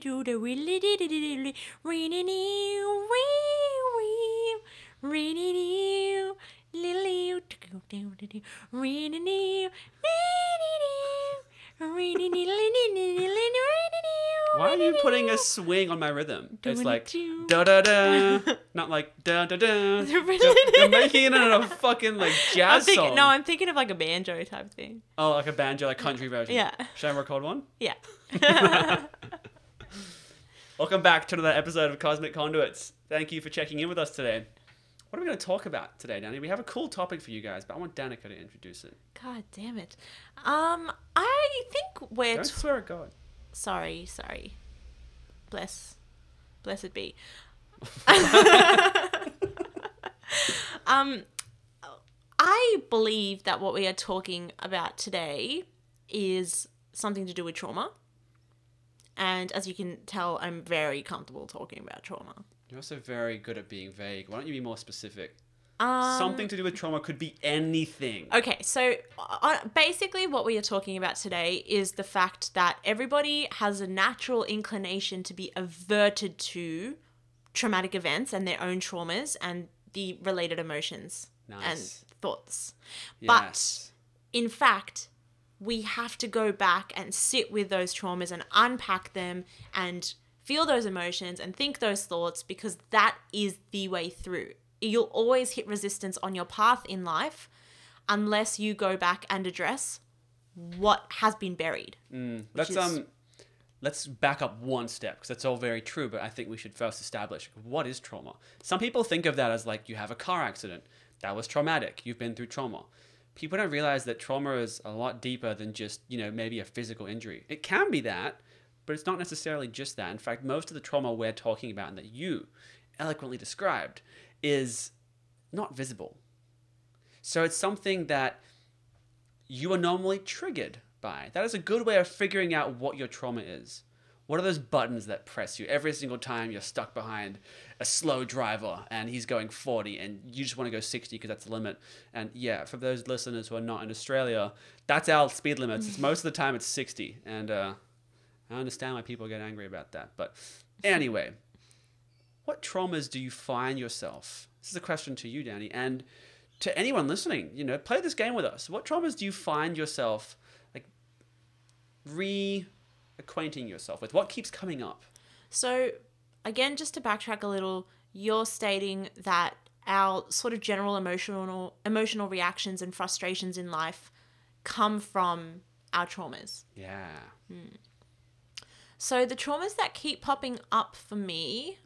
the really do the really do the really really new really new lily really new Why are you putting a swing on my rhythm? It's like da da da, not like da da da. You're, making it a fucking like jazz thinking, song. no, I'm thinking of like a banjo type thing. Oh, like a banjo, like country version. Yeah. Should I record one? Yeah. Welcome back to another episode of Cosmic Conduits. Thank you for checking in with us today. What are we going to talk about today, Danny? We have a cool topic for you guys, but I want Danica to introduce it. God damn it. Um, I think we're Don't t- swear at God. sorry, sorry. Bless, blessed be. um, I believe that what we are talking about today is something to do with trauma. And as you can tell, I'm very comfortable talking about trauma. You're also very good at being vague. Why don't you be more specific? Um, Something to do with trauma could be anything. Okay, so uh, basically, what we are talking about today is the fact that everybody has a natural inclination to be averted to traumatic events and their own traumas and the related emotions and thoughts. Yes. But in fact, we have to go back and sit with those traumas and unpack them and feel those emotions and think those thoughts because that is the way through. You'll always hit resistance on your path in life unless you go back and address what has been buried. let's is- um let's back up one step because that's all very true but i think we should first establish what is trauma some people think of that as like you have a car accident that was traumatic you've been through trauma people don't realize that trauma is a lot deeper than just you know maybe a physical injury it can be that but it's not necessarily just that in fact most of the trauma we're talking about and that you eloquently described is not visible so it's something that you are normally triggered by. That is a good way of figuring out what your trauma is. What are those buttons that press you every single time you're stuck behind a slow driver and he's going 40 and you just want to go 60 because that's the limit? And yeah, for those listeners who are not in Australia, that's our speed limits. It's most of the time it's 60. And uh, I understand why people get angry about that. But anyway, what traumas do you find yourself? This is a question to you, Danny, and to anyone listening. You know, play this game with us. What traumas do you find yourself like reacquainting yourself with? What keeps coming up? So, again, just to backtrack a little, you're stating that our sort of general emotional emotional reactions and frustrations in life come from our traumas. Yeah. So the traumas that keep popping up for me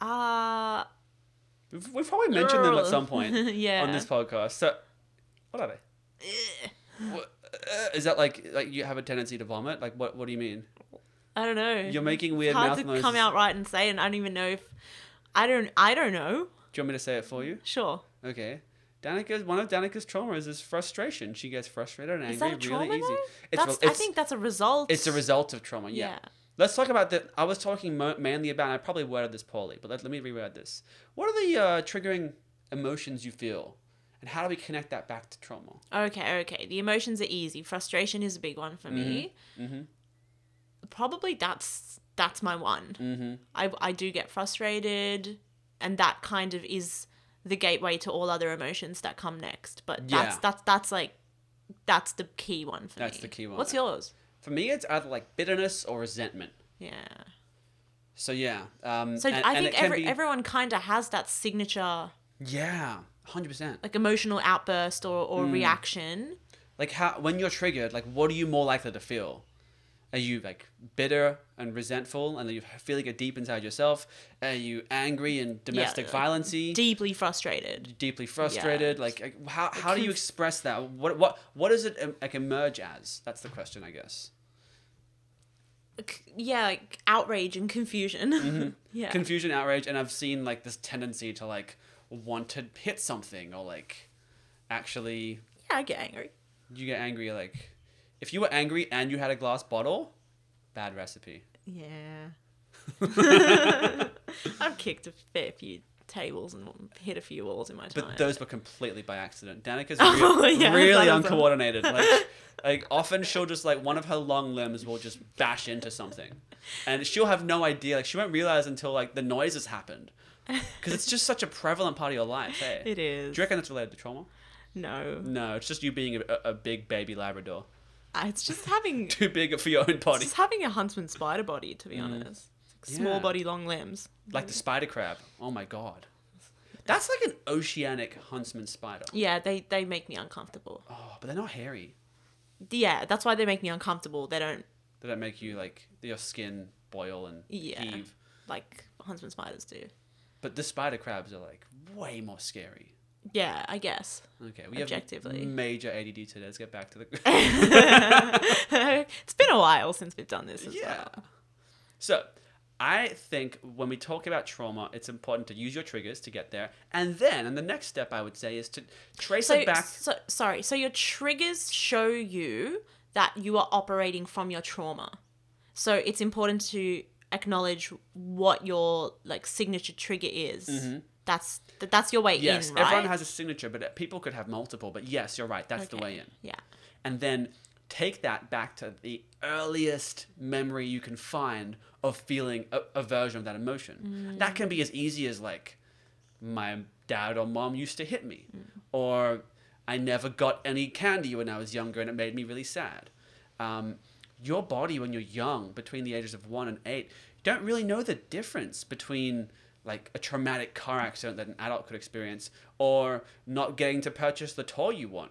are We've, we've probably mentioned them at some point yeah. on this podcast. So, what are they? What, uh, is that like like you have a tendency to vomit? Like what? What do you mean? I don't know. You're making weird it's hard mouth to noises. come out right and say, and I don't even know if I don't. I don't know. Do you want me to say it for you? Sure. Okay. Danica's one of Danica's traumas is frustration. She gets frustrated and Is angry that a trauma really easy. though? It's, That's, re- I think that's a result. it's a result of trauma. Yeah. Yeah. Let's talk about that. I was talking mainly about. I probably worded this poorly, but let, let me reword this. What are the uh, triggering emotions you feel, and how do we connect that back to trauma? Okay, okay. The emotions are easy. Frustration is a big one for me. Mm-hmm. Probably that's that's my one. Mm-hmm. I I do get frustrated, and that kind of is the gateway to all other emotions that come next. But that's Yeah. that's that's like that's the key one for That's me. That's the key one. What's yours? For me, it's either like bitterness or resentment. Yeah. So yeah. Um, So and- I think every be- everyone kind of has that signature Yeah, hundred percent. like emotional outburst or, Mm. or reaction. Like how when you're triggered, like what are you more likely to feel? Are you like bitter and resentful, and are you feeling it deep inside yourself? Are you angry and domestic Yeah. violence? Deeply frustrated. deeply frustrated? Yeah. Like how how do you express that? What what what does it like emerge as? That's the question, I guess. Yeah, like outrage and confusion. Mm-hmm. yeah. Confusion, outrage, and I've seen like this tendency to like want to hit something or like actually yeah, I get angry. you get angry like if you were angry and you had a glass bottle, bad recipe. Yeah. I've kicked a fair few tables and hit a few walls in my time. But those were completely by accident. Danica's Oh, real, yeah, really that is a- uncoordinated. Like, like often she'll just like one of her long limbs will just bash into something, and she'll have no idea. Like she won't realize until like the noises happened, because it's just such a prevalent part of your life. Hey, it is. do you reckon that's related to trauma? no, No, it's just you being a, a big baby Labrador, Ah, it's just having too big for your own it's body, just having a huntsman spider body. To be mm. honest, It's like small Yeah. body, long limbs. like the spider crab. Oh my god, that's like an oceanic huntsman spider. Yeah, they they make me uncomfortable. Oh, but they're not hairy. Yeah, that's why they make me uncomfortable. They don't They don't make you like your skin boil and Yeah. heave. like huntsman spiders do. But the spider crabs are like way more scary. Yeah, I guess. Okay, we Objectively. have major ADD today. Let's get back to the. it's been a while since we've done this as yeah. well. So, I think when we talk about trauma, it's important to use your triggers to get there, and then, and the next step I would say is to trace So, it back. so sorry. So your triggers show you that you are operating from your trauma. So it's important to acknowledge what your like signature trigger is. Mm-hmm. That's that, that's your way. Yes, in, right? everyone has a signature, but people could have multiple. But yes, you're right. That's the way in. Yeah. and then take that back to the earliest memory you can find of feeling a, a version of that emotion. That can be as easy as like my dad or mom used to hit me, or I never got any candy when I was younger and it made me really sad. Um, your body when you're young, between the ages of one and eight, don't really know the difference between like a traumatic car accident that an adult could experience or not getting to purchase the toy you want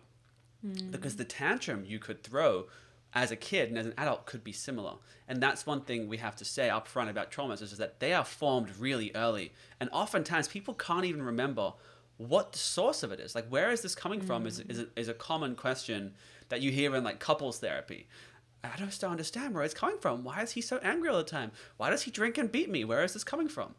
hmm. because the tantrum you could throw as a kid and as an adult could be similar. And that's one thing we have to say upfront about traumas is, is that they are formed really early. And oftentimes people can't even remember what the source of it is. Like, where is this coming from is, is, a, is a common question that you hear in like couples therapy. I don't understand where it's coming from. Why is he so angry all the time? Why does he drink and beat me? Where is this coming from?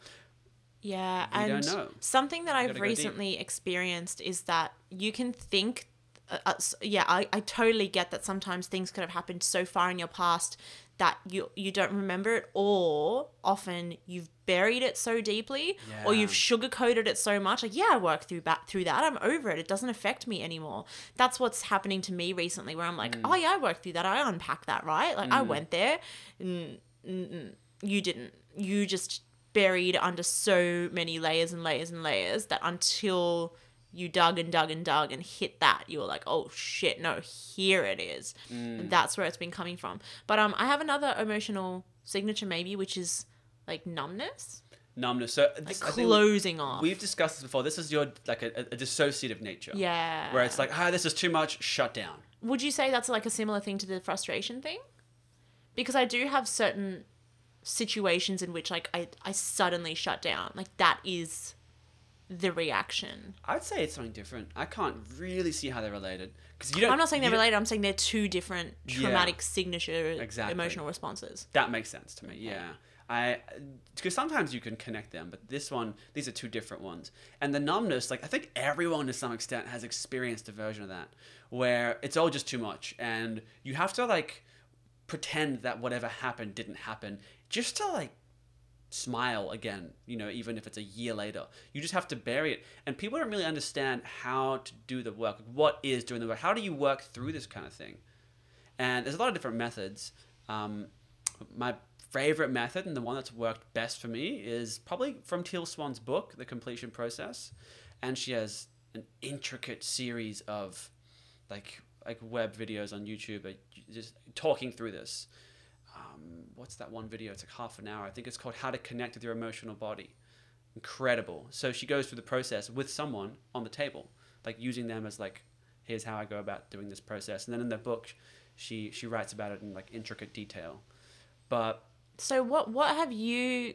Yeah, We and something that I've recently experienced is that you can think. Uh, uh, yeah, I, I totally get that sometimes things could have happened so far in your past that you you don't remember it, or often you've buried it so deeply, or you've sugarcoated it so much. Like, yeah, I worked through that through that. I'm over it. It doesn't affect me anymore. That's what's happening to me recently, where I'm like, Mm. oh yeah, I worked through that. I unpacked that, right? Like, I went there. Mm, mm, mm. you didn't. You just buried under so many layers and layers and layers that until you dug and dug and dug and hit that, you were like, oh shit, no, here it is. And that's where it's been coming from. But um, I have another emotional signature maybe, which is like numbness, Numbness. So this, think closing off. we've discussed this before. This is your like a, a dissociative nature. yeah. Where it's like, ah, this is too much. Shut down. Would you say that's like a similar thing to the frustration thing? Because I do have certain situations in which like I, I suddenly shut down. Like that is the reaction. I'd say it's something different. I can't really see how they're related because you don't. I'm not saying they're related. I'm saying they're two different Yeah. traumatic signature Exactly. emotional responses. That makes sense to me. Yeah. I because sometimes you can connect them, but this one, these are two different ones. And the numbness, like I think everyone to some extent has experienced a version of that, where it's all just too much, and you have to like pretend that whatever happened didn't happen, just to like smile again, you know, even if it's a year later. You just have to bury it. And people don't really understand how to do the work. What is doing the work? How do you work through this kind of thing? And there's a lot of different methods. Um, my favorite method and the one that's worked best for me is probably from Teal Swan's book, The Completion Process. And she has an intricate series of like like web videos on YouTube, just talking through this um, what's that one video? It's like half an hour. I think it's called How to Connect with Your Emotional Body. Incredible. So she goes through the process with someone on the table, like using them as like, here's how I go about doing this process. And then in the book, she she writes about it in like intricate detail. But So what what have you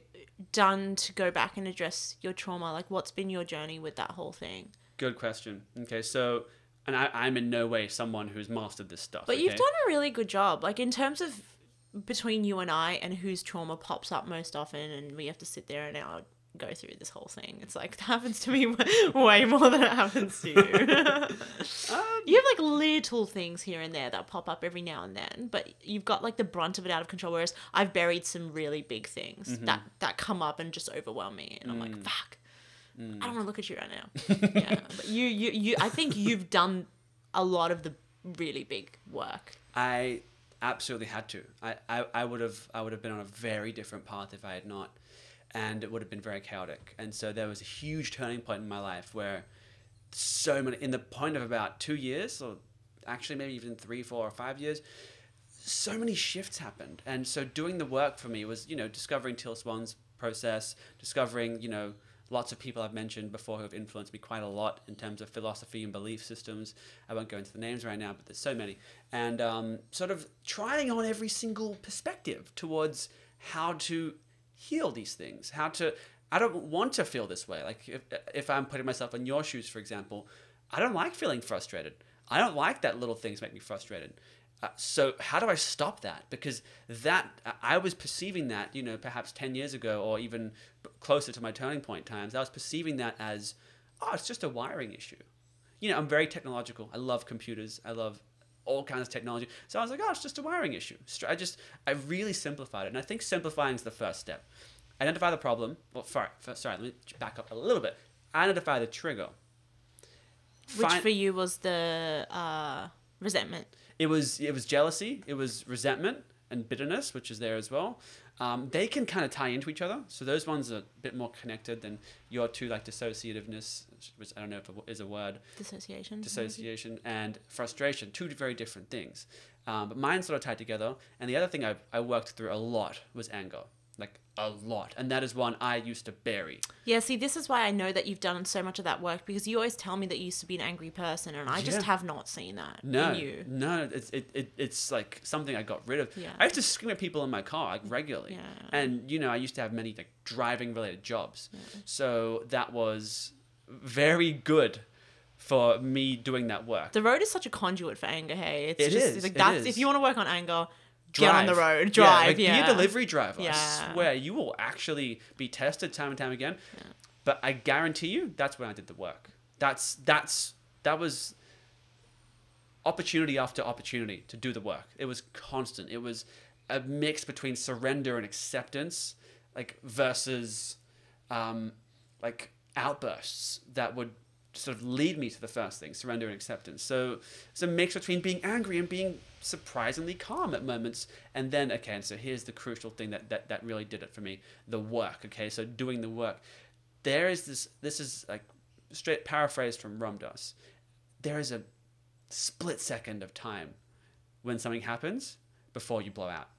done to go back and address your trauma? Like what's been your journey with that whole thing? good question. Okay, so and I, I'm in no way someone who's mastered this stuff. But you've done a really good job. Like in terms of between you and I and whose trauma pops up most often and we have to sit there and now go through this whole thing. It's like it happens to me way more than it happens to you. Um, you have like little things here and there that pop up every now and then, but you've got like the brunt of it out of control. Whereas I've buried some really big things Mm-hmm. that that come up and just overwhelm me, and I'm Mm. like, fuck. I don't want to look at you right now. yeah, but you, you, you. I think you've done a lot of the really big work. I absolutely had to. I, I, I would have I would have been on a very different path if I had not, and it would have been very chaotic. And so there was a huge turning point in my life where so many in the point of about two years or actually maybe even three, four, or five years. So many shifts happened, and so doing the work for me was, you know, discovering Teal Swan's process, discovering, you know, lots of people I've mentioned before who have influenced me quite a lot in terms of philosophy and belief systems. I won't go into the names right now, but there's so many. And um, sort of trying on every single perspective towards how to heal these things, how to. I don't want to feel this way. Like if, if I'm putting myself in your shoes, for example, I don't like feeling frustrated. I don't like that little things make me frustrated. Uh, so how do I stop that? Because that I was perceiving that, you know, perhaps ten years ago, or even closer to my turning point times, I was perceiving that as, oh, it's just a wiring issue. You know, I'm very technological. I love computers. I love all kinds of technology. So I was like, oh, it's just a wiring issue. I just, I really simplified it, and I think simplifying is the first step. Identify the problem. Well, sorry, sorry. Let me back up a little bit. Identify the trigger. Which Find, for you was the uh, resentment it was it was jealousy, it was resentment and bitterness, which is there as well. Um, they can kind of tie into each other. So those ones are a bit more connected than your two, like dissociativeness, which I don't know if it is a word. Dissociation. Dissociation and frustration, two very different things. Um, but mine sort of tied together. And the other thing I, I worked through a lot was anger a lot and that is one i used to bury yeah see this is why i know that you've done so much of that work because you always tell me that you used to be an angry person and i yeah. just have not seen that no in you no it's it, it, it's like something i got rid of yeah. i used to scream at people in my car like regularly yeah. and you know i used to have many like driving related jobs yeah. so that was very good for me doing that work. The road is such a conduit for anger. Hey, it's it just is, like that's if you want to work on anger, drive. get on the road, drive. Yeah, like, yeah. be a delivery driver. Yeah. I swear, you will actually be tested time and time again. Yeah. But I guarantee you, that's when I did the work. That's that's that was opportunity after opportunity to do the work. It was constant. It was a mix between surrender and acceptance, like versus um, like outbursts that would sort of lead me to the first thing, surrender and acceptance. So it's a mix between being angry and being surprisingly calm at moments. And then, okay, and so here's the crucial thing that, that, that really did it for me the work. Okay, so doing the work. There is this, this is like straight paraphrased from Ram Dass. There is a split second of time when something happens before you blow out.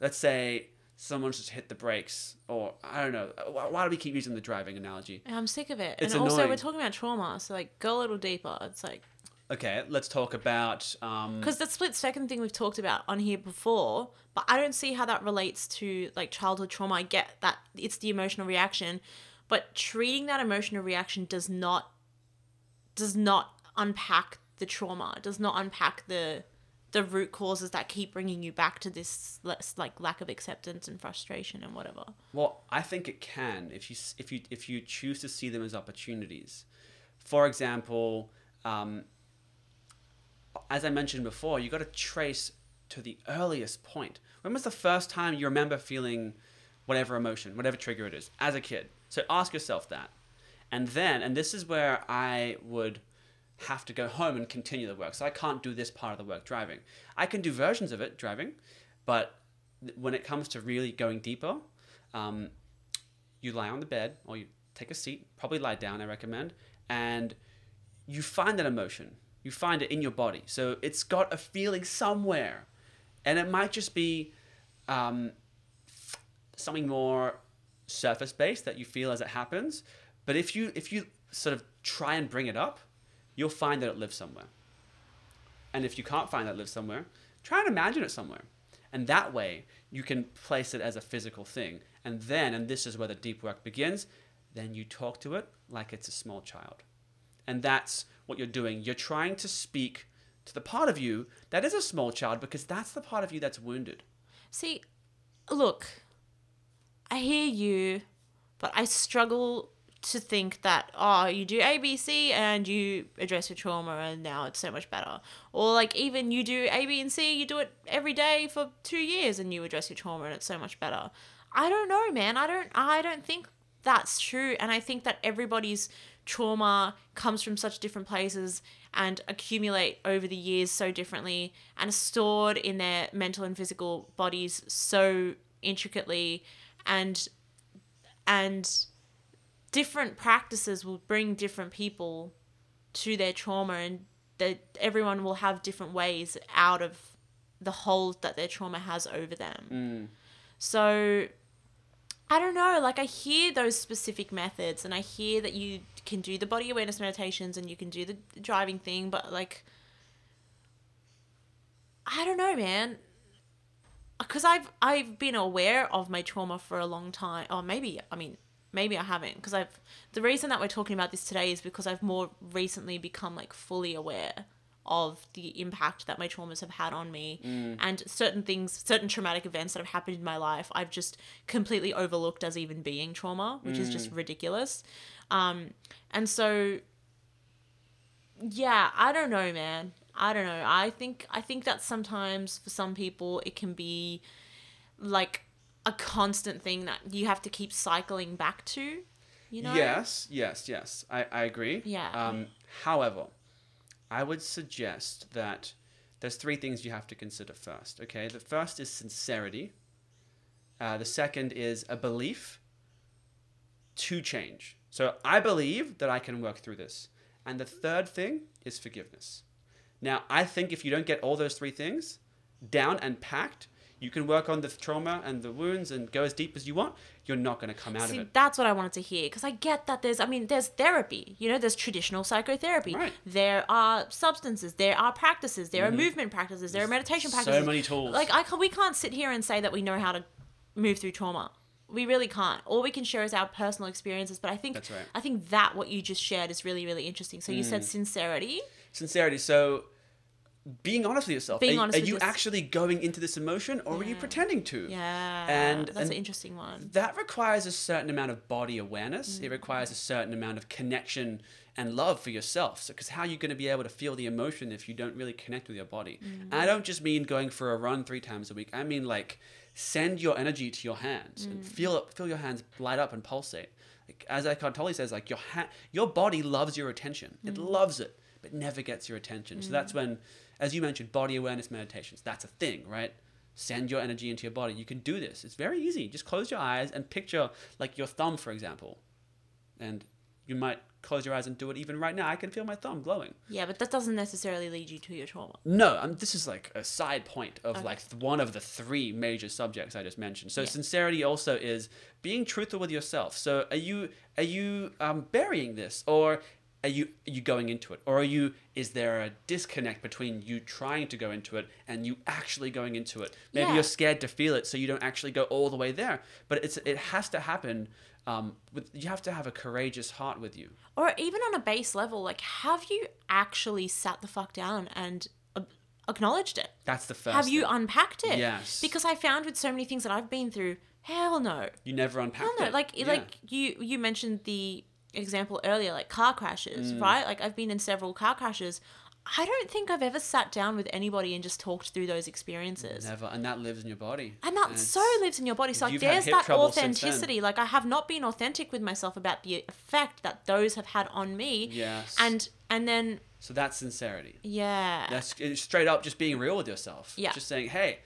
Let's say someone's just hit the brakes or i don't know why, do we keep using the driving analogy? I'm sick of it. It's and annoying. also we're talking about trauma so like go a little deeper. It's like okay let's talk about because um, that split second thing we've talked about on here before but i don't see how that relates to like childhood trauma. I get that it's the emotional reaction but treating that emotional reaction does not does not unpack the trauma does not unpack the the root causes that keep bringing you back to this like lack of acceptance and frustration and whatever. Well, I think it can if you if you if you choose to see them as opportunities. For example, um, as I mentioned before, you got to trace to the earliest point. When was the first time you remember feeling whatever emotion, whatever trigger it is, as a kid? So ask yourself that, and then, and this is where I would have to go home and continue the work. So I can't do this part of the work driving. I can do versions of it driving, but when it comes to really going deeper, um, you lie on the bed or you take a seat, probably lie down, I recommend, and you find that emotion. You find it in your body. So it's got a feeling somewhere. And it might just be um, something more surface based that you feel as it happens. But if you if you sort of try and bring it up, you'll find that it lives somewhere. And if you can't find that it lives somewhere, try and imagine it somewhere. And that way, you can place it as a physical thing. And then, and this is where the deep work begins, then you talk to it like it's a small child. And that's what you're doing. You're trying to speak to the part of you that is a small child because that's the part of you that's wounded. See, look, I hear you, but I struggle to think that oh you do ABC and you address your trauma and now it's so much better. Or like even you do A B and C you do it every day for 2 years and you address your trauma and it's so much better. I don't know man. I don't I don't think that's true. And I think that everybody's trauma comes from such different places and accumulate over the years so differently and stored in their mental and physical bodies so intricately and and different practices will bring different people to their trauma and that everyone will have different ways out of the hold that their trauma has over them. Mm. So I don't know, like I hear those specific methods and I hear that you can do the body awareness meditations and you can do the driving thing, but like I don't know, man. Cuz I've I've been aware of my trauma for a long time. Or maybe, I mean, maybe I haven't because I've the reason that we're talking about this today is because I've more recently become like fully aware of the impact that my traumas have had on me and certain things certain traumatic events that have happened in my life I've just completely overlooked as even being trauma which is just ridiculous. Um and so yeah I don't know man. I don't know. I think I think that sometimes for some people it can be like a constant thing that you have to keep cycling back to you know Yes, yes, yes. I, I agree. Yeah. Um, however, I would suggest that there's three things you have to consider first. Okay. The first is sincerity. Uh, the second is a belief to change. So I believe that I can work through this. And the third thing is forgiveness. Now, I think if you don't get all those three things down and packed, you can work on the trauma and the wounds and go as deep as you want. You're not going to come out See, of it. that's what I wanted to hear because I get that there's, I mean, there's therapy. You know, there's traditional psychotherapy. Right. There are substances. There are practices. There are movement practices. There are meditation practices. So many tools. Like I can, we can't sit here and say that we know how to move through trauma. We really can't. All we can share is our personal experiences. But I think That's right. I think that what you just shared is really really interesting. So you Mm. said sincerity. sincerity. So, being honest with yourself. Being are, honest are with you actually going into this emotion, or are you pretending to? Yeah, And- that's and- an interesting one. That requires a certain amount of body awareness. Mm. It requires a certain amount of connection and love for yourself. So, because how are you going to be able to feel the emotion if you don't really connect with your body? Mm. And I don't just mean going for a run three times a week. I mean like send your energy to your hands and Mm. feel it, feel your hands light up and pulsate. Like, as Eckhart Tolle says, like your ha- your body loves your attention. It Mm. loves it, but never gets your attention. So that's when, as you mentioned, body awareness meditations. That's a thing, right? Send your energy into your body. You can do this. It's very easy. Just close your eyes and picture like your thumb, for example, and you might close your eyes and do it even right now. I can feel my thumb glowing. Yeah, but that doesn't necessarily lead you to your trauma. No, um, this is like a side point of Okay. like th- one of the three major subjects I just mentioned. So Yeah. sincerity also is being truthful with yourself. So are you are you um, burying this or are you are you going into it or are you is there a disconnect between you trying to go into it and you actually going into it? Maybe Yeah. you're scared to feel it, so you don't actually go all the way there. But it's it has to happen. Um, with you have to have a courageous heart with you. or even on a base level, like have you actually sat the fuck down and uh, acknowledged it? That's the first. have you unpacked it? Yes. Because I found with so many things that I've been through, hell no, you never unpacked hell no. it. Like Yeah. like you you mentioned the example earlier, like car crashes, Mm. right? Like I've been in several car crashes. I don't think I've ever sat down with anybody and just talked through those experiences. Never, and that lives in your body. And that it's- so lives in your body. So like, there's that trouble since then. authenticity. Like I have not been authentic with myself about the effect that those have had on me. Yes. And and then so that's sincerity. yeah. That's straight up just being real with yourself. Yeah. Just saying, hey,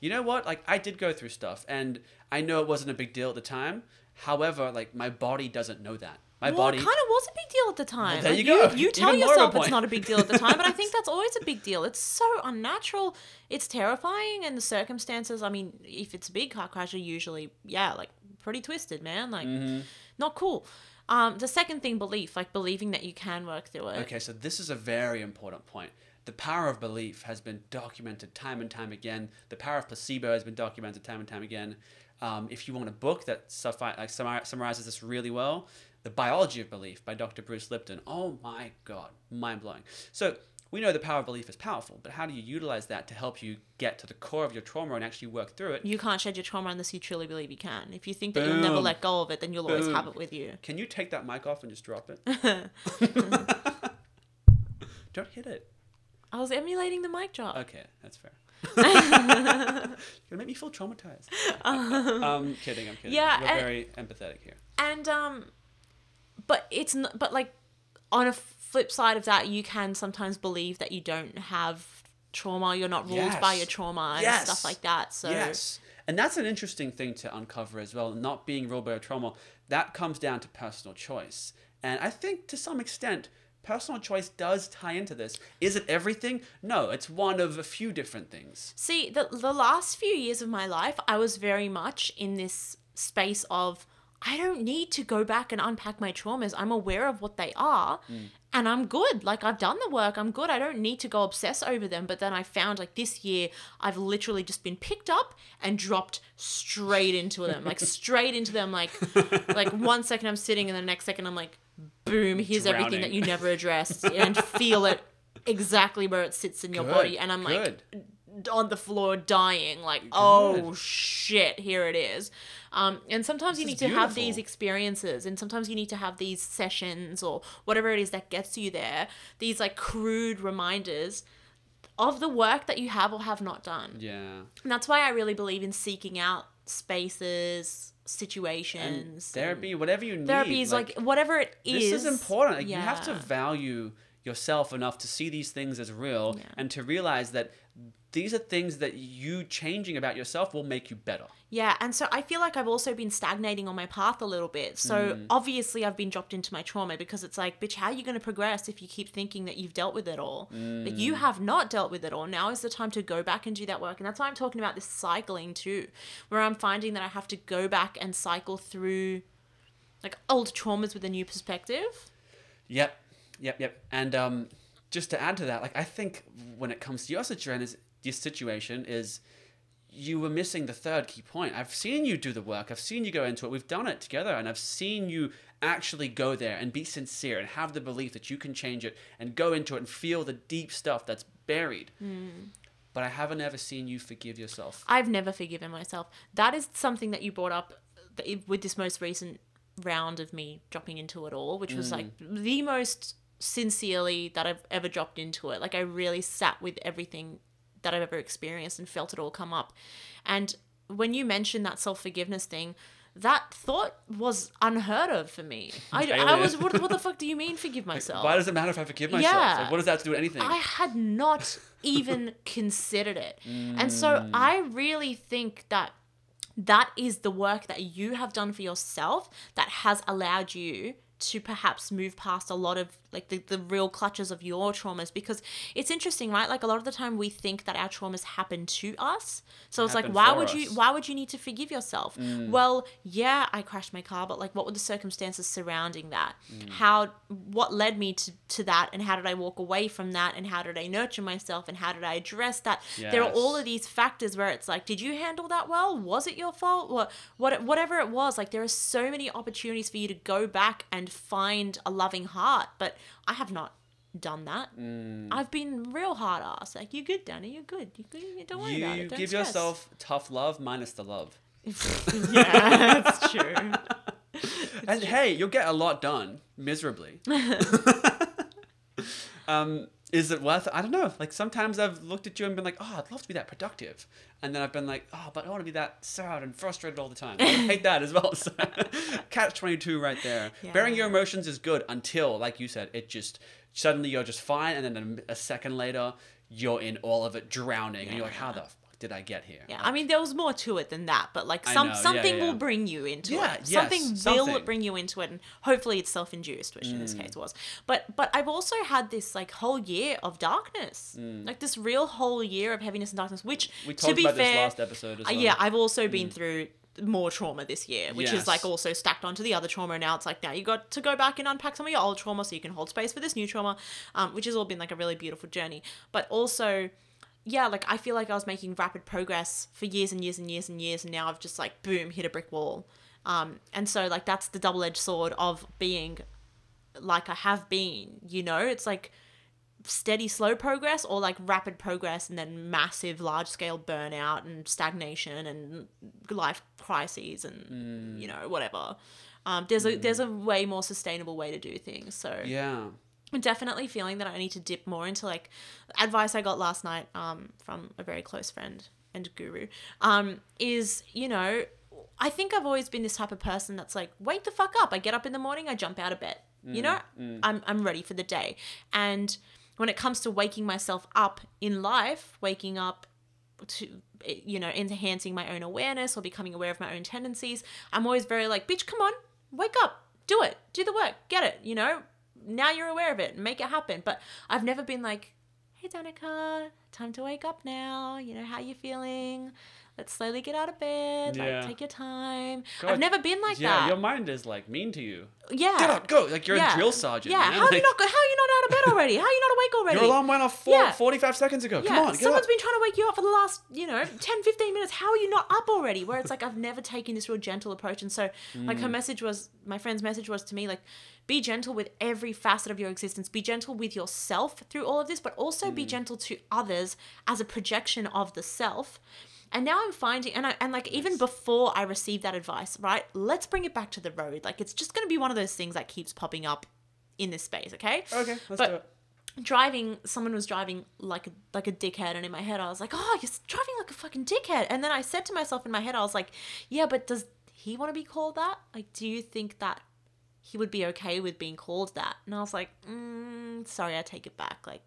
you know what? Like I did go through stuff, and I know it wasn't a big deal at the time. However, like my body doesn't know that. My well, body. it kind of was a big deal at the time. there Like, you go. You, tell Even more of a yourself it's not a big deal at the time, but I think that's always a big deal. It's so unnatural. It's terrifying, and the circumstances. I mean, if it's a big car crash, are usually yeah, like pretty twisted, man. Like Mm-hmm. not cool. Um, the second thing, belief, like believing that you can work through it. Okay, so this is a very important point. The power of belief has been documented time and time again. The power of placebo has been documented time and time again. Um, if you want a book that suffi- like summar- summarizes this really well, The Biology of Belief by Dr. Bruce Lipton. Oh my God, mind blowing. So we know the power of belief is powerful, but how do you utilize that to help you get to the core of your trauma and actually work through it? You can't shed your trauma unless you truly believe you can. If you think that you'll never let go of it, then you'll always have it with you. Can you take that mic off and just drop it? Don't hit it. I was emulating the mic drop. Okay, that's fair. You're gonna make me feel traumatized. um, kidding. I'm kidding. Yeah, we're and- very empathetic here. and um but it's not but like on a flip side of that you can sometimes believe that you don't have trauma you're not ruled by your trauma and Yes. stuff like that so Yes. And that's an interesting thing to uncover as well. Not being ruled by a trauma, that comes down to personal choice. And I think to some extent, personal choice does tie into this. Is it everything? No, it's one of a few different things. see the the last few years of my life i was very much in this space of i don't need to go back and unpack my traumas. I'm aware of what they are and i'm good. Like i've done the work. I'm good. I don't need to go obsess over them. But then i found like this year i've literally just been picked up and dropped straight into them like straight into them like like one second i'm sitting and the next second i'm like boom here's everything that you never addressed and feel it exactly where it sits in your Good, body. And i'm like on the floor dying like oh shit here it is um, and sometimes you need to have these experiences and sometimes you need to have these sessions or whatever it is that gets you there these like crude reminders of the work that you have or have not done Yeah. and that's why i really believe in seeking out spaces And situations therapy, whatever you need. Therapy is like, whatever it is this is important. Like, You have to value yourself enough to see these things as real Yeah. and to realize that these are things that you changing about yourself will make you better. Yeah, and so I feel like I've also been stagnating on my path a little bit. So Mm. obviously I've been dropped into my trauma because it's like, bitch, how are you going to progress if you keep thinking that you've dealt with it all? But Mm. you have not dealt with it all. Now is the time to go back and do that work. And that's why I'm talking about this cycling too, where I'm finding that I have to go back and cycle through like old traumas with a new perspective. Yep, yep, yep. And um, just to add to that, like I think when it comes to your situation, is your situation is you were missing the third key point. I've seen you do the work. I've seen you go into it. We've done it together, and I've seen you actually go there and be sincere and have the belief that you can change it and go into it and feel the deep stuff that's buried. Hmm. But I haven't ever seen you forgive yourself. I've never forgiven myself. That is something that you brought up with this most recent round of me dropping into it all, which was hmm. like the most sincerely that I've ever dropped into it. Like I really sat with everything that I've ever experienced and felt it all come up. And when you mentioned that self forgiveness thing, that thought was unheard of for me. I, I was, what, what the fuck do you mean forgive myself? Why does it matter if I forgive myself? Yeah. Like, what does that have to do with anything? I had not even considered it. Mm. And so I really think that that is the work that you have done for yourself that has allowed you to perhaps move past a lot of like the, the real clutches of your traumas because it's interesting right? Like a lot of the time we think that our traumas happen to us. So it's like why would you why would you need to forgive yourself? Well yeah i crashed my car but like what were the circumstances surrounding that? How what led me to, to that and how did i walk away from that? And how did i nurture myself? And how did i address that? There are all of these factors where it's like did you handle that well? Was it your fault? What what whatever it was like there are so many opportunities for you to go back and find a loving heart. But i have not done that Mm. i've been real hard ass like you're good danny you're good you good don't worry about it don't give stress." yourself tough love minus the love. yeah that's true and hey, you'll get a lot done miserably. um, is it worth it? I don't know. Like sometimes I've looked at you and been like, oh, I'd love to be that productive. And then I've been like, oh, but I want to be that sad and frustrated all the time. I hate that as well. So, catch 22 right there. Bearing your emotions is good until, like you said, it just suddenly you're just fine. And then a, a second later, you're in all of it drowning. And you're like, how the did I get here? Yeah, I mean, there was more to it than that, but like some know, yeah, something yeah. will bring you into Yeah, it. yes, Something will bring you into it, and hopefully it's self-induced, which in this Mm. case was. But but I've also had this like whole year of darkness, like this real whole year of heaviness and darkness. Which Mm. We to talked be about fair, this last episode as uh, well. Mm. yeah, I've also been through more trauma this year, which is like also stacked onto the other trauma. And now it's like now you got to go back and unpack some of your old trauma so you can hold space for this new trauma, um, which has all been like a really beautiful journey. But also, yeah, like I feel like I was making rapid progress for years and years and years and years, and now I've just like boom hit a brick wall. Um, and so like that's the double edged sword of being like I have been. You know, it's like steady slow progress or like rapid progress and then massive large scale burnout and stagnation and life crises and you know whatever um, there's a there's a way more sustainable way to do things so Yeah. I'm definitely feeling that I need to dip more into like advice I got last night um, from a very close friend and guru um, is, you know, I think I've always been this type of person that's like, wake the fuck up. I get up in the morning, I jump out of bed. You know, I'm, I'm ready for the day. And when it comes to waking myself up in life, waking up to you know enhancing my own awareness or becoming aware of my own tendencies i'm always very like bitch come on wake up do it do the work get it you know now you're aware of it make it happen but i've never been like hey danica time to wake up now you know how you feeling let's slowly get out of bed Yeah. like take your time God, i've never been like yeah, that your mind is like mean to you. yeah Get up, go! Like you're yeah. a drill sergeant. yeah man. how are you not how are you not out of bed already how are you not awake already Your alarm went off four, Yeah. 45 seconds ago. Yeah, Come on, get someone's been trying to wake you up for the last, you know, 10, 15 minutes. How are you not up already? Where it's like, I've never taken this real gentle approach. And so, like, Mm. her message was, my friend's message was to me, like, be gentle with every facet of your existence. Be gentle with yourself through all of this, but also Mm. be gentle to others as a projection of the self. And now I'm finding, and I, and like even before I received that advice, right? Let's bring it back to the road. Like it's just going to be one of those things that keeps popping up in this space, okay? Okay, let's But- do it. driving someone was driving like a, like a dickhead and in my head I was like oh you're driving like a fucking dickhead and then I said to myself in my head I was like yeah but does he want to be called that like do you think that he would be okay with being called that. And I was like mm, sorry I take it back. Like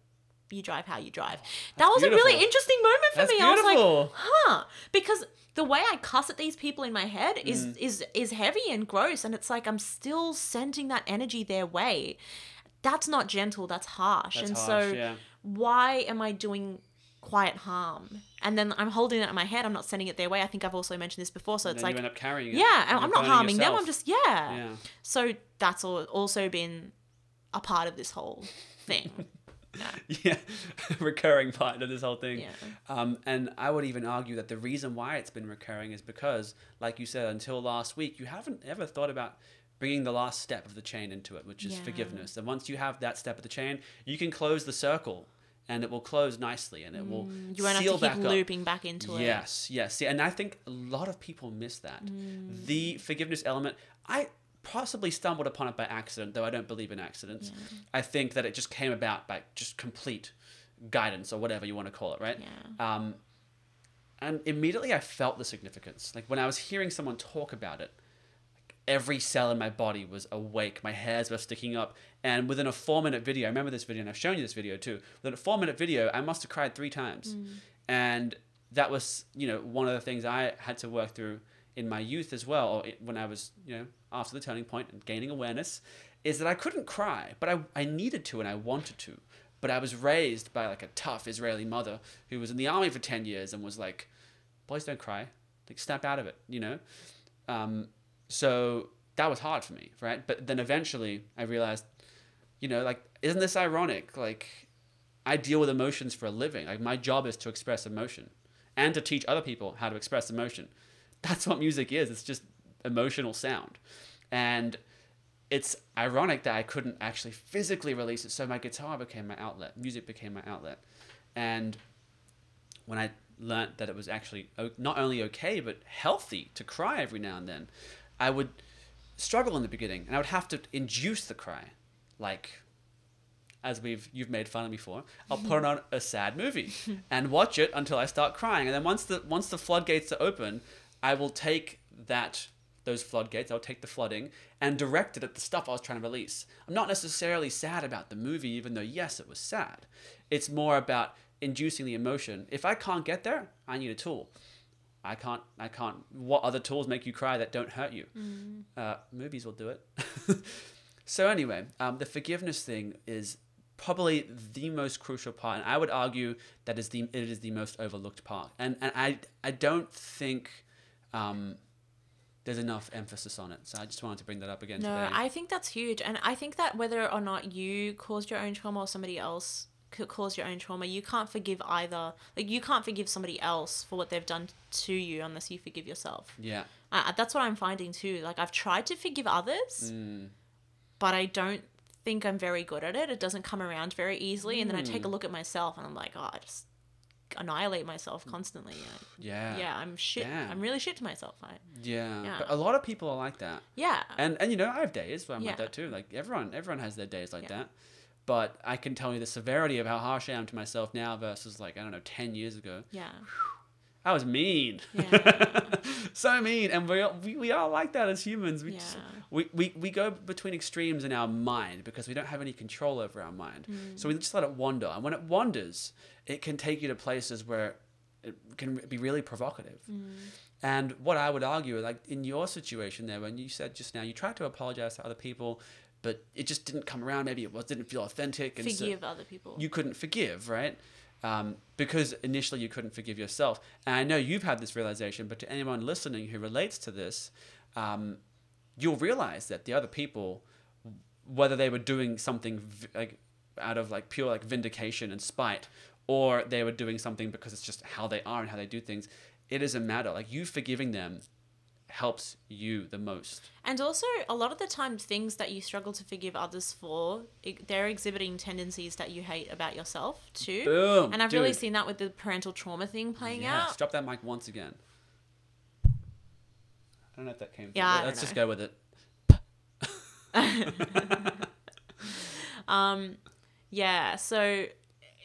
you drive how you drive. That was a really interesting moment for That's me. I was like huh. Because the way I cuss at these people in my head is Mm. is is heavy and gross and it's like I'm still sending that energy their way. That's not gentle that's harsh. That's and harsh, so yeah. why am I doing quiet harm? And then I'm holding it in my head. I'm not sending it their way. I think I've also mentioned this before. So And it's like, you end up carrying it. yeah, and I'm not harming them. I'm just, yeah. Yeah. So that's all, also been a part of this whole thing. yeah. yeah, recurring part of this whole thing. Yeah. Um, and I would even argue that the reason why it's been recurring is because, like you said, until last week, you haven't ever thought about bringing the last step of the chain into it, which is Yeah. forgiveness. And once you have that step of the chain, you can close the circle, and it will close nicely, and it will Mm, You won't seal have to back keep up. looping back into it. Yes, yes. See, and I think a lot of people miss that. Mm. The forgiveness element, I possibly stumbled upon it by accident, though I don't believe in accidents. I think that it just came about by just complete guidance or whatever you want to call it, right? Yeah. Um, and immediately I felt the significance. Like when I was hearing someone talk about it, every cell in my body was awake. My hairs were sticking up. And within a four minute video, I remember this video and I've shown you this video too. Within a four minute video, I must have cried three times. And that was, you know, one of the things I had to work through in my youth as well, or when I was, you know, after the turning point and gaining awareness, is that I couldn't cry, but I, I needed to and I wanted to. But I was raised by like a tough Israeli mother who was in the army for 10 years and was like, boys don't cry, like snap out of it, you know? Um, so that was hard for me, right? But then eventually I realized, you know, like, isn't this ironic? Like, I deal with emotions for a living. Like, my job is to express emotion and to teach other people how to express emotion. That's what music is. It's just emotional sound. And it's ironic that I couldn't actually physically release it. So my guitar became my outlet, music became my outlet. And when I learned that it was actually not only okay, but healthy to cry every now and then, I would struggle in the beginning and I would have to induce the cry. Like, as we've you've made fun of me for, I'll put on a sad movie and watch it until I start crying. And then once the once the floodgates are open, I will take that those floodgates, I'll take the flooding and direct it at the stuff I was trying to release. I'm not necessarily sad about the movie, even though yes, it was sad. It's more about inducing the emotion. If I can't get there, I need a tool. I can't. I can't. What other tools make you cry that don't hurt you? Uh, movies will do it. so anyway, um, the forgiveness thing is probably the most crucial part, and I would argue that is the it is the most overlooked part. And and I I don't think um, there's enough emphasis on it. So I just wanted to bring that up again No, today. I think that's huge. And I think that whether or not you caused your own trauma or somebody else c- caused your own trauma, you can't forgive either. Like, you can't forgive somebody else for what they've done to you unless you forgive yourself. yeah. Uh, that's what I'm finding too. Like, I've tried to forgive others, Mm. but I don't think I'm very good at it. It doesn't come around very easily. And then I Mm. take a look at myself and I'm like, oh, I just annihilate myself constantly. Yeah. yeah, I'm shit. Damn. I'm really shit to myself. I, Yeah. Yeah. But a lot of people are like that. yeah. And and you know, I have days where I'm like that too. Like everyone everyone has their days like Yeah. that. But I can tell you the severity of how harsh I am to myself now versus like I don't know ten years ago. Yeah. I was mean, Yeah. so mean, and we, are- we we are like that as humans. We, just, Yeah. we we we go between extremes in our mind because we don't have any control over our mind. Mm. So we just let it wander, and when it wanders, it can take you to places where it can be really provocative. Mm. And what I would argue, like in your situation there, when you said just now, you tried to apologize to other people, but it just didn't come around. Maybe it was didn't feel authentic, and so Forgive other people. you couldn't forgive, right? Um, because initially you couldn't forgive yourself. And I know you've had this realization, but to anyone listening who relates to this, um, you'll realize that the other people, whether they were doing something v- like out of like pure like vindication and spite, or they were doing something because it's just how they are and how they do things, it doesn't matter. Like you forgiving them helps you the most. And also, a lot of the time, things that you struggle to forgive others for, they're exhibiting tendencies that you hate about yourself too. Boom, and I've really seen that with the parental trauma thing playing Yes, out. drop that mic once again. I don't know if that came. Yeah, through. Let's just go with it. Um, yeah, so it,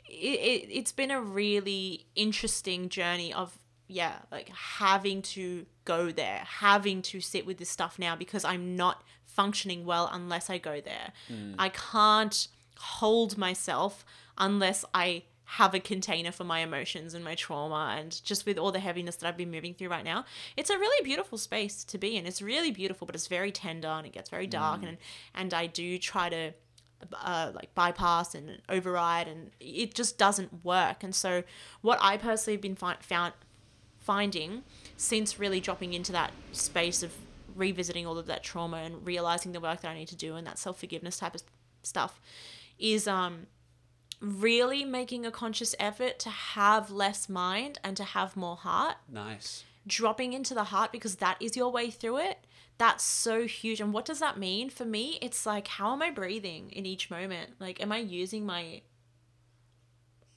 it, it's been a really interesting journey of, yeah, like having to go there, having to sit with this stuff now because I'm not functioning well unless I go there. I can't hold myself unless I have a container for my emotions and my trauma and just with all the heaviness that I've been moving through right now. It's a really beautiful space to be in. It's really beautiful, but it's very tender and it gets very dark and and I do try to uh, like bypass and override and it just doesn't work. And so what I personally have been fi- found finding since really dropping into that space of revisiting all of that trauma and realizing the work that I need to do and that self-forgiveness type of stuff is um really making a conscious effort to have less mind and to have more heart. Nice. dropping into the heart because that is your way through it. That's so huge. And what does that mean? For me it's like how am i breathing in each moment? Like am i using my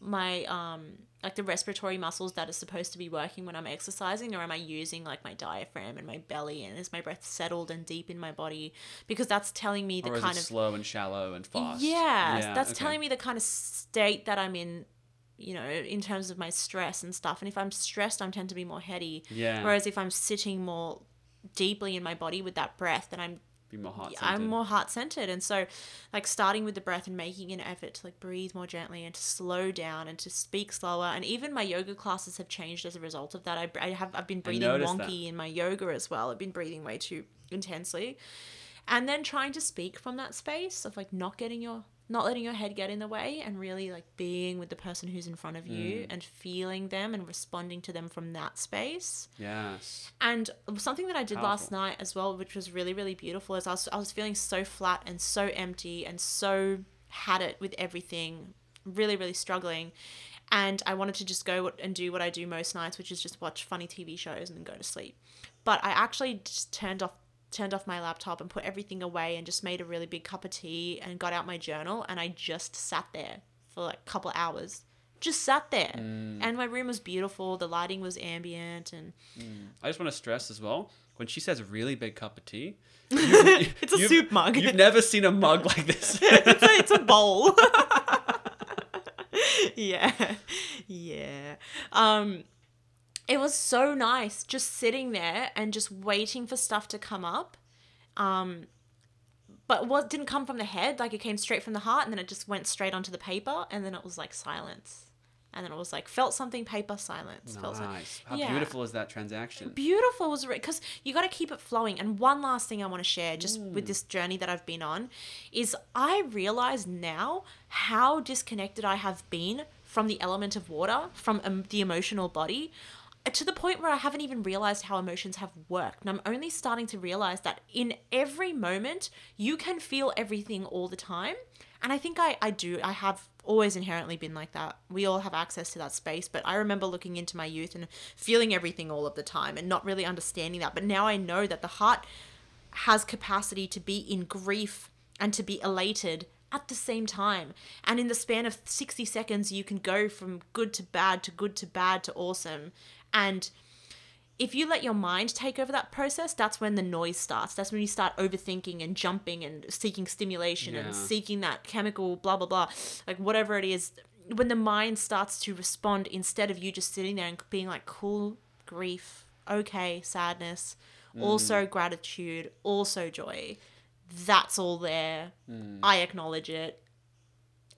my um like the respiratory muscles that are supposed to be working when i'm exercising or am i using like my diaphragm and my belly and is my breath settled and deep in my body because that's telling me the or kind of slow and shallow and fast? yeah, that's okay. telling me the kind of state that I'm in, you know, in terms of my stress and stuff. And if I'm stressed, I tend to be more heady. Yeah. Whereas if I'm sitting more deeply in my body with that breath, then I'm Be more heart I'm more heart centered. And so, like starting with the breath and making an effort to like breathe more gently and to slow down and to speak slower. And even my yoga classes have changed as a result of that. I, I have I've been breathing wonky in my yoga as well. I've been breathing way too intensely and then trying to speak from that space of like not getting your not letting your head get in the way and really like being with the person who's in front of you mm. and feeling them and responding to them from that space. Yes. and something that I did last night as well which was really really beautiful is I was, I was feeling so flat and so empty and so had it with everything really really struggling. And I wanted to just go and do what I do most nights which is just watch funny TV shows and then go to sleep. But I actually just turned off turned off my laptop and put everything away and just made a really big cup of tea and got out my journal and I just sat there for like a couple hours just sat there and my room was beautiful the lighting was ambient and I just want to stress as well when she says really big cup of tea. it's a soup mug You've never seen a mug like this. it's, a, it's a bowl. yeah. Yeah. Um it was so nice just sitting there and just waiting for stuff to come up. Um but what didn't come from the head, like it came straight from the heart and then it just went straight onto the paper and then it was like silence. And then it was like felt something paper silence. Felt something. nice. How Yeah. beautiful is that transaction? Beautiful was because you got to keep it flowing. And one last thing I want to share, just with this journey that I've been on, is I realize now how disconnected I have been from the element of water, from um, the emotional body, to the point where I haven't even realized how emotions have worked. And I'm only starting to realize that in every moment, you can feel everything all the time. And I think I, I do. I have always inherently been like that. We all have access to that space. But I remember looking into my youth and feeling everything all of the time and not really understanding that. But now I know that the heart has capacity to be in grief and to be elated at the same time. And in the span of 60 seconds, you can go from good to bad to good to bad to awesome. And if you let your mind take over that process, that's when the noise starts. That's when you start overthinking and jumping and seeking stimulation Yeah. and seeking that chemical blah blah blah, like whatever it is. When the mind starts to respond instead of you just sitting there and being like, cool, grief, okay, sadness, mm. also gratitude, also joy. That's all there. Mm. I acknowledge it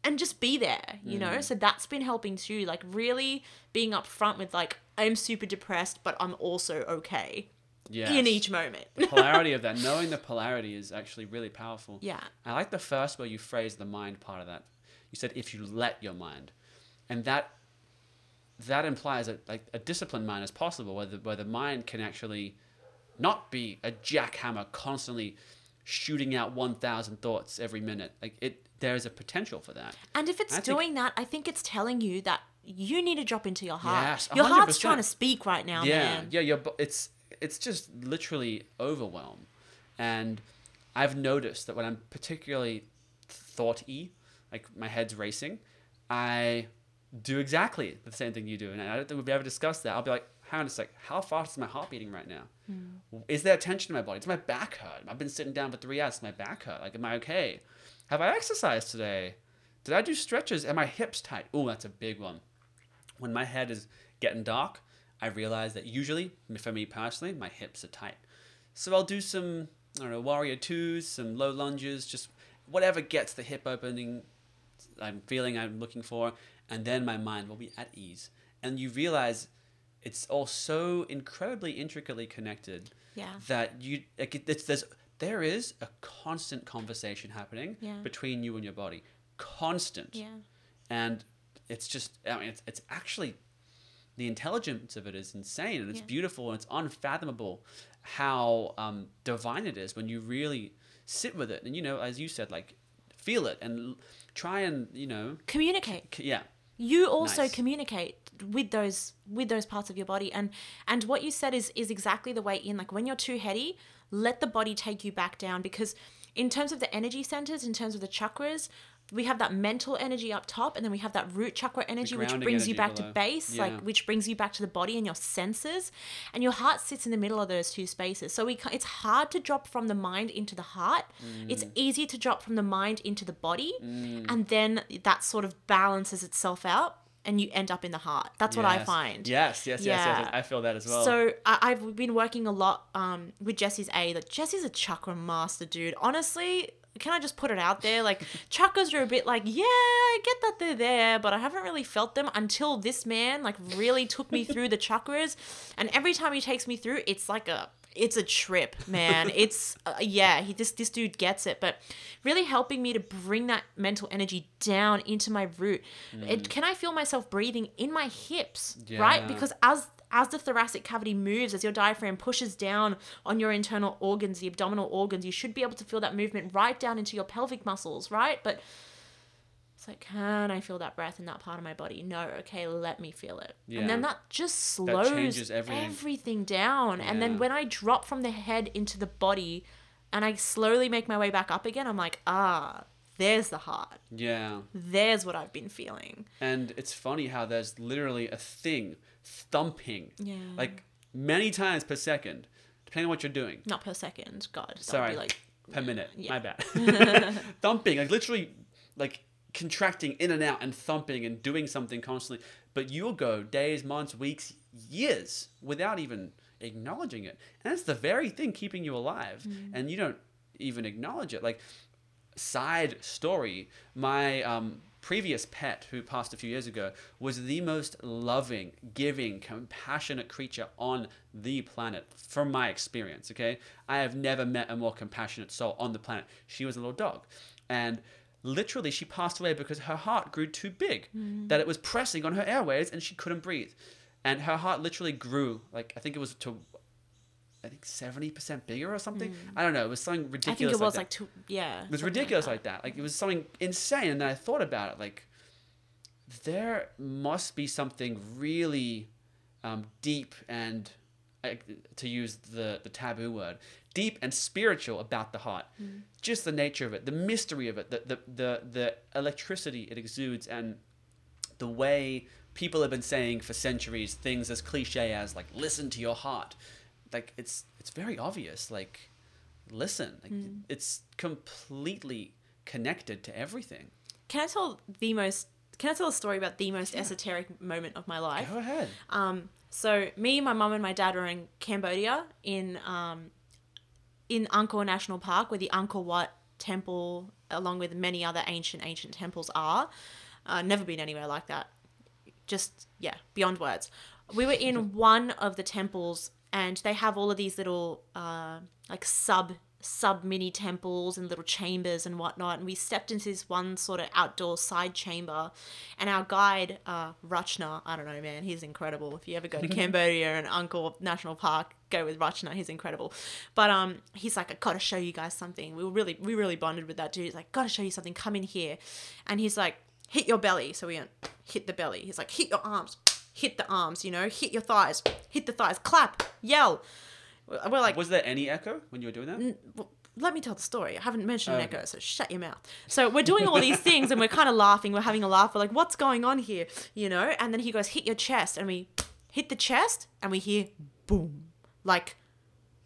and just be there, you know? Mm. So that's been helping too. Like, really being upfront with, like, I'm super depressed, but I'm also okay Yes. in each moment. the polarity of that, knowing the polarity is actually really powerful. yeah. I like the first where you phrased the mind part of that. You said if you let your mind, and that that implies that like a disciplined mind is possible, where the where the mind can actually not be a jackhammer constantly shooting out one thousand thoughts every minute. Like it, there is a potential for that. And if it's think- doing that, I think it's telling you that you need to drop into your heart. Yes, your heart's trying to speak right now, yeah, man. yeah, your it's it's just literally overwhelm, and I've noticed that when I'm particularly thoughty, like my head's racing, I do exactly the same thing you do, and I don't think we've ever discussed that. I'll be like, hang on a sec, how fast is my heart beating right now? Hmm. Is there tension in my body? Does my back hurt? I've been sitting down for three hours. Does my back hurt? Like, am I okay? Have I exercised today? Did I do stretches? Are my hips tight? Oh, that's a big one when my head is getting dark, I realize that usually, for me personally, my hips are tight. So I'll do some, I don't know, warrior twos, some low lunges, just whatever gets the hip opening I'm feeling I'm looking for, and then my mind will be at ease. And you realize it's all so incredibly intricately connected Yeah. that you like it's, there's there is a constant conversation happening Yeah. between you and your body, constant Yeah. and it's just i mean it's, it's actually the intelligence of it is insane and it's Yeah. beautiful and it's unfathomable how um, divine it is when you really sit with it and you know as you said like feel it and try and you know Communicate. c- yeah you also Nice. communicate with those with those parts of your body and and what you said is is exactly the way in like when you're too heady let the body take you back down because in terms of the energy centers in terms of the chakras we have that mental energy up top and then we have that root chakra energy which brings you back below. to base Yeah. like which brings you back to the body and your senses and your heart sits in the middle of those two spaces so we it's hard to drop from the mind into the heart Mm. it's easy to drop from the mind into the body and then that sort of balances itself out and you end up in the heart that's what i find yes yes yes, yes, Yeah. yes i feel that as well so I, I've been working a lot um, with Jesse's A. Like Jesse's a chakra master, dude. Honestly, can I just put it out there? Like chakras are a bit like, yeah, I get that they're there, but I haven't really felt them until this man like really took me through the chakras, and every time he takes me through, it's like a it's a trip, man. It's uh, yeah, he this this dude gets it, but really helping me to bring that mental energy down into my root. It, can I feel myself breathing in my hips, right? Because as as the thoracic cavity moves, as your diaphragm pushes down on your internal organs, the abdominal organs, you should be able to feel that movement right down into your pelvic muscles, right? But it's like, can I feel that breath in that part of my body? No, okay, let me feel it. Yeah. And then that just slows changes everything. everything down. And then when I drop from the head into the body and I slowly make my way back up again, I'm like, ah, there's the heart. yeah There's what I've been feeling. and it's funny how there's literally a thing thumping Yeah. like many times per second depending on what you're doing Not per second. God. Sorry, be like per minute. yeah. My bad. thumping, like literally, like contracting in and out and thumping and doing something constantly. But you'll go days, months, weeks, years without even acknowledging it, and it's the very thing keeping you alive, Mm. and you don't even acknowledge it. Like side story, my um, previous pet who passed a few years ago was the most loving, giving, compassionate creature on the planet from my experience, okay? I have never met a more compassionate soul on the planet. She was a little dog. And literally she passed away because her heart grew too big mm. that it was pressing on her airways and she couldn't breathe. And her heart literally grew like I think it was to I think 70% bigger or something. I don't know. It was something ridiculous. I think it like was that. like two yeah. It was something like ridiculous that. like that. Like it was something insane. And then I thought about it, like there must be something really um, deep and to use the the taboo word, deep and spiritual about the heart. Just the nature of it, the mystery of it, the the the, the electricity it exudes, and the way people have been saying for centuries things as cliche as like listen to your heart. Like it's it's very obvious. Like listen. Like Mm. it's completely connected to everything. Can I tell the most? Can I tell a story about the most esoteric moment of my life? Go ahead. Um, so me, my mum, and my dad were in Cambodia in um, in Angkor National Park, where the Angkor Wat Temple, along with many other ancient ancient temples, are. Uh, never been anywhere like that. Just yeah, beyond words. We were in one of the temples, and they have all of these little uh, like sub sub mini temples and little chambers and whatnot. And we stepped into this one sort of outdoor side chamber, and our guide, uh, Rachna, I don't know, man, he's incredible. If you ever go to Cambodia and Angkor National Park, go with Rachna, he's incredible. But um, he's like, I gotta show you guys something. We were really, we really bonded with that dude. He's like, gotta show you something. Come in here, and he's like, hit your belly. So we went, hit the belly. He's like, hit your arms, hit the arms. You know, hit your thighs, hit the thighs, clap, yell. We're like, Was there any echo when you were doing that? well, let me tell the story. I haven't mentioned Okay. Echo, so shut your mouth. So we're doing all these things and we're kind of laughing. We're having a laugh. We're like, what's going on here? You know? And then he goes, hit your chest. And we hit the chest and we hear boom. Like,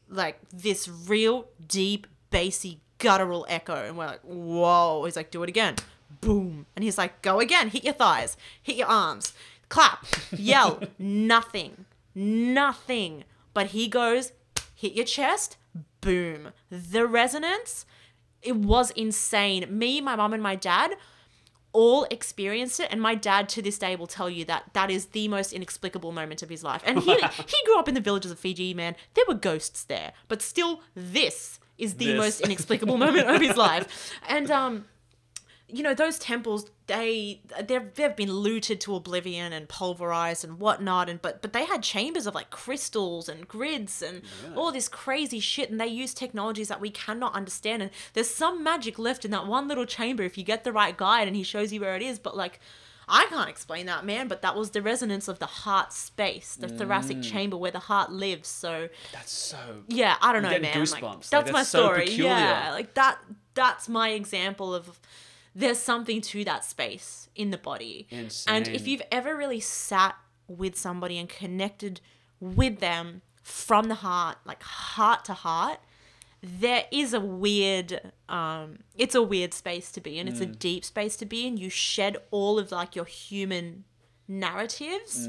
like this real deep, bassy, guttural echo. And we're like, whoa. He's like, do it again. Boom. And he's like, go again. Hit your thighs. Hit your arms. Clap. Yell. Nothing. Nothing. But he goes, hit your chest. Boom. The resonance, it was insane. Me, my mum, and my dad all experienced it and my dad to this day will tell you that that is the most inexplicable moment of his life and he he grew up in the villages of Fiji man there were ghosts there but still this is the This. most inexplicable moment of his life and um you know those temples they they've, they've been looted to oblivion and pulverized and whatnot and but but they had chambers of like crystals and grids and all this crazy shit and they use technologies that we cannot understand and there's some magic left in that one little chamber if you get the right guide and he shows you where it is but like I can't explain that, man, but that was the resonance of the heart space, the thoracic mm. chamber where the heart lives. So, That's so. yeah, I don't know, man. goosebumps. Like, Like, that's that's my so story. peculiar. Yeah, like that. That's my example of there's something to that space in the body. And if you've ever really sat with somebody and connected with them from the heart, like heart to heart, there is a weird um it's a weird space to be in. It's a Mm. deep space to be in. You shed all of like your human narratives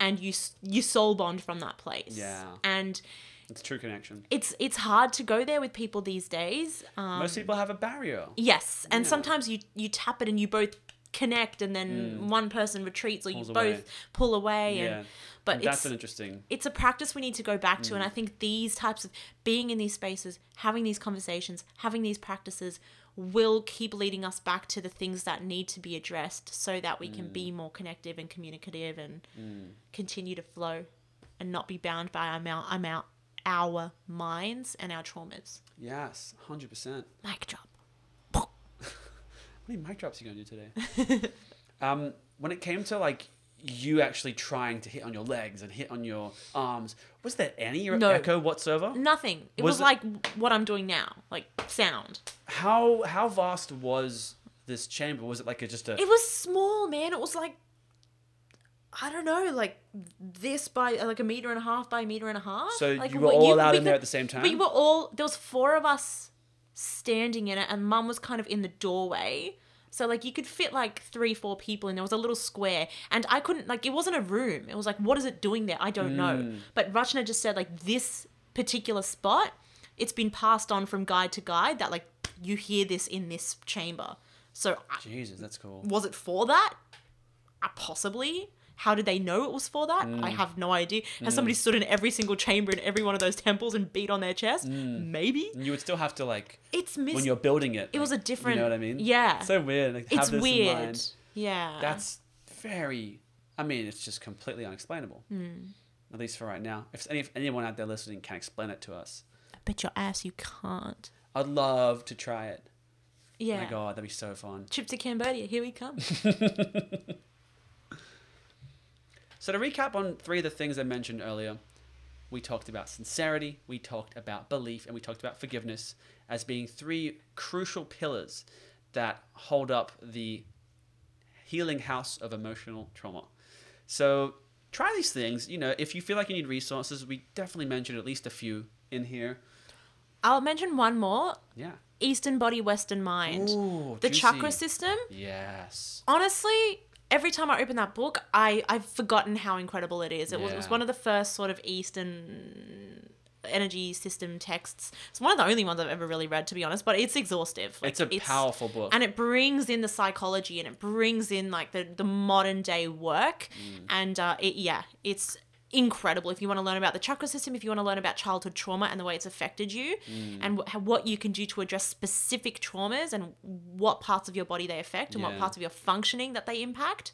and you you soul bond from that place. Mm. Yeah. And It's true connection. it's it's hard to go there with people these days. Um, Most people have a barrier. yes, and Yeah. sometimes you you tap it and you both connect, and then one person retreats or you Mm. Both away. pull away. Yeah. And but That's it's an interesting. it's a practice we need to go back Mm. to, and I think these types of being in these spaces, having these conversations, having these practices will keep leading us back to the things that need to be addressed so that we can Mm. be more connective and communicative and continue to flow and not be bound by our, mou- our, mou- our minds and our traumas. Yes, hundred percent. Mic drop. How many mic drops are you gonna do today? um, when it came to like you actually trying to hit on your legs and hit on your arms, was there any No. echo whatsoever? Nothing. It Was was, it- like what I'm doing now, like sound. How how vast was this chamber? Was it like a, just a It was small, man. It was like I don't know, like this by like a meter and a half by a meter and a half. So like, you were all allowed we in there at the same time? We were all there was four of us standing in it, and Mum was kind of in the doorway. So like you could fit like three, four people, and there was a little square, and I couldn't like it wasn't a room. It was like, what is it doing there? I don't know. Mm. But Rachna just said like this particular spot, it's been passed on from guide to guide that like you hear this in this chamber. So I- Jesus, that's cool. was it for that? Uh, possibly. How did they know it was for that? Mm. I have no idea. Has somebody stood in every single chamber in every one of those temples and beat on their chest? Maybe. You would still have to like It's mis- Mm. when you're building it. It was a different- You know what I mean? yeah. So weird. Like, have it's weird. Yeah. That's very. I mean, it's just completely unexplainable. Hmm. At least for right now. If, any, if anyone out there listening can explain it to us, I bet your ass you can't. I'd love to try it. Yeah. My God, that'd be so fun. Trip to Cambodia, here we come. So to recap on three of the things I mentioned earlier, we talked about sincerity, we talked about belief, and we talked about forgiveness as being three crucial pillars that hold up the healing house of emotional trauma. So try these things. You know, if you feel like you need resources, we definitely mentioned at least a few in here. I'll mention one more Yeah. Eastern Body, Western Mind. Ooh, the juicy. chakra system. Yes. honestly, every time I open that book, I I've forgotten how incredible it is. It was, it was one of the first sort of Eastern energy system texts. It's one of the only ones I've ever really read, to be honest. But it's exhaustive. Like, it's a powerful book. and it brings in the psychology and it brings in like the the modern day work, Mm. and uh, it yeah, it's incredible if you want to learn about the chakra system if you want to learn about childhood trauma and the way it's affected you Mm. and wh- what you can do to address specific traumas and what parts of your body they affect and what Yeah. Mm. parts of your functioning that they impact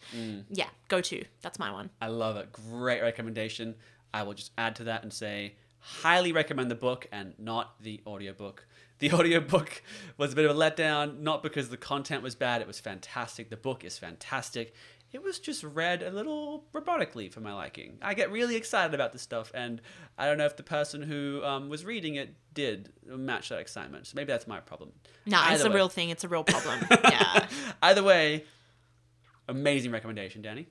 yeah go to that's my one I love it. Great recommendation. I will just add to that and say highly recommend the book and not the audiobook. The audiobook was a bit of a letdown, not because the content was bad, it was fantastic. The book is fantastic. It was just read a little robotically for my liking. I get really excited about this stuff, and I don't know if the person who um, was reading it did match that excitement. So maybe that's my problem. no it's a way- real thing it's a real problem yeah Either way, amazing recommendation, Danny.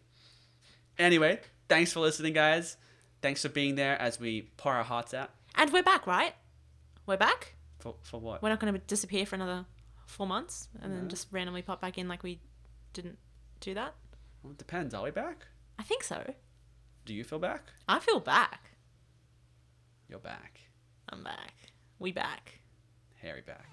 Anyway, thanks for listening, guys. Thanks for being there as we pour our hearts out. and we're back right we're back For, for what? we're not going to disappear for another four months and No. then just randomly pop back in like we didn't do that Well, it depends. Are we back? i think so Do you feel back? i feel back You're back. i'm back we back Harry back.